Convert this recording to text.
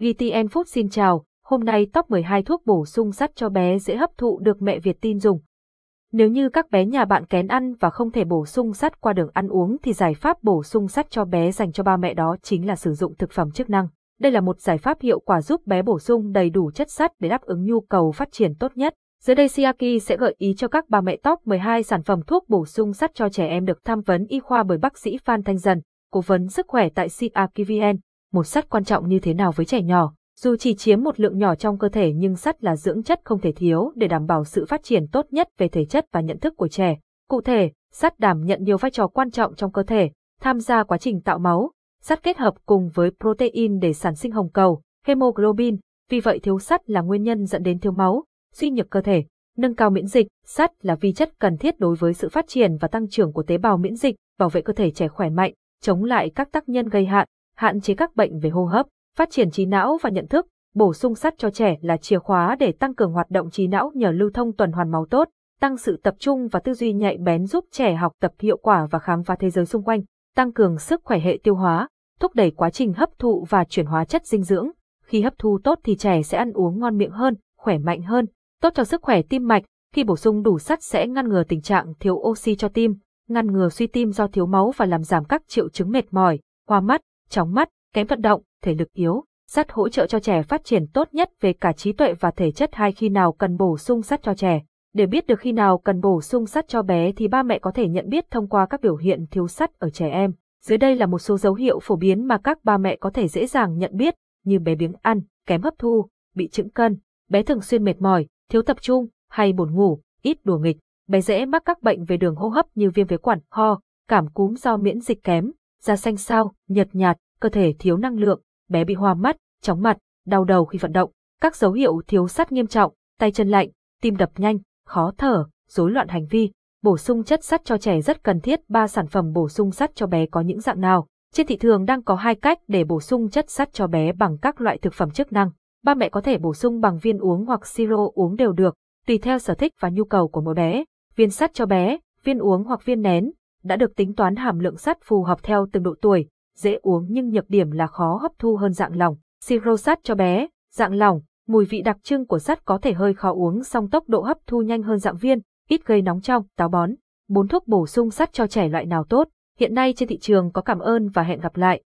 GTN Food xin chào, hôm nay top 12 thuốc bổ sung sắt cho bé dễ hấp thụ được mẹ Việt tin dùng. Nếu như các bé nhà bạn kén ăn và không thể bổ sung sắt qua đường ăn uống thì giải pháp bổ sung sắt cho bé dành cho ba mẹ đó chính là sử dụng thực phẩm chức năng. Đây là một giải pháp hiệu quả giúp bé bổ sung đầy đủ chất sắt để đáp ứng nhu cầu phát triển tốt nhất. Dưới đây Siaki sẽ gợi ý cho các bà mẹ top 12 sản phẩm thuốc bổ sung sắt cho trẻ em được tham vấn y khoa bởi bác sĩ Phan Thanh Dần, cố vấn sức khỏe tại Siaki VN. Một sắt quan trọng như thế nào với trẻ nhỏ? Dù chỉ chiếm một lượng nhỏ trong cơ thể nhưng sắt là dưỡng chất không thể thiếu để đảm bảo sự phát triển tốt nhất về thể chất và nhận thức của trẻ. Cụ thể, sắt đảm nhận nhiều vai trò quan trọng trong cơ thể, tham gia quá trình tạo máu. Sắt kết hợp cùng với protein để sản sinh hồng cầu, hemoglobin, vì vậy thiếu sắt là nguyên nhân dẫn đến thiếu máu, suy nhược cơ thể. Nâng cao miễn dịch, sắt là vi chất cần thiết đối với sự phát triển và tăng trưởng của tế bào miễn dịch, bảo vệ cơ thể trẻ khỏe mạnh, chống lại các tác nhân gây hại, hạn chế các bệnh về hô hấp, phát triển trí não và nhận thức, bổ sung sắt cho trẻ là chìa khóa để tăng cường hoạt động trí não nhờ lưu thông tuần hoàn máu tốt, tăng sự tập trung và tư duy nhạy bén giúp trẻ học tập hiệu quả và khám phá thế giới xung quanh, tăng cường sức khỏe hệ tiêu hóa, thúc đẩy quá trình hấp thụ và chuyển hóa chất dinh dưỡng. Khi hấp thu tốt thì trẻ sẽ ăn uống ngon miệng hơn, khỏe mạnh hơn, tốt cho sức khỏe tim mạch. Khi bổ sung đủ sắt sẽ ngăn ngừa tình trạng thiếu oxy cho tim, ngăn ngừa suy tim do thiếu máu và làm giảm các triệu chứng mệt mỏi, hoa mắt, chóng mắt, kém vận động, thể lực yếu. Sắt hỗ trợ cho trẻ phát triển tốt nhất về cả trí tuệ và thể chất hay khi nào cần bổ sung sắt cho trẻ. Để biết được khi nào cần bổ sung sắt cho bé thì ba mẹ có thể nhận biết thông qua các biểu hiện thiếu sắt ở trẻ em. Dưới đây là một số dấu hiệu phổ biến mà các ba mẹ có thể dễ dàng nhận biết, như bé biếng ăn, kém hấp thu, bị chững cân, bé thường xuyên mệt mỏi, thiếu tập trung, hay buồn ngủ, ít đùa nghịch, bé dễ mắc các bệnh về đường hô hấp như viêm phế quản, ho, cảm cúm do miễn dịch kém, da xanh xao, nhợt nhạt, cơ thể thiếu năng lượng, bé bị hoa mắt, chóng mặt, đau đầu khi vận động, các dấu hiệu thiếu sắt nghiêm trọng, tay chân lạnh, tim đập nhanh, khó thở, rối loạn hành vi. Bổ sung chất sắt cho trẻ rất cần thiết. Ba sản phẩm bổ sung sắt cho bé có những dạng nào? Trên thị trường đang có hai cách để bổ sung chất sắt cho bé bằng các loại thực phẩm chức năng. Ba mẹ có thể bổ sung bằng viên uống hoặc siro uống đều được, tùy theo sở thích và nhu cầu của mỗi bé. Viên sắt cho bé, viên uống hoặc viên nén, đã được tính toán hàm lượng sắt phù hợp theo từng độ tuổi, dễ uống nhưng nhược điểm là khó hấp thu hơn dạng lỏng. Siro sắt cho bé, dạng lỏng, mùi vị đặc trưng của sắt có thể hơi khó uống song tốc độ hấp thu nhanh hơn dạng viên, ít gây nóng trong, táo bón. Bốn thuốc bổ sung sắt cho trẻ loại nào tốt? Hiện nay trên thị trường có cảm ơn và hẹn gặp lại.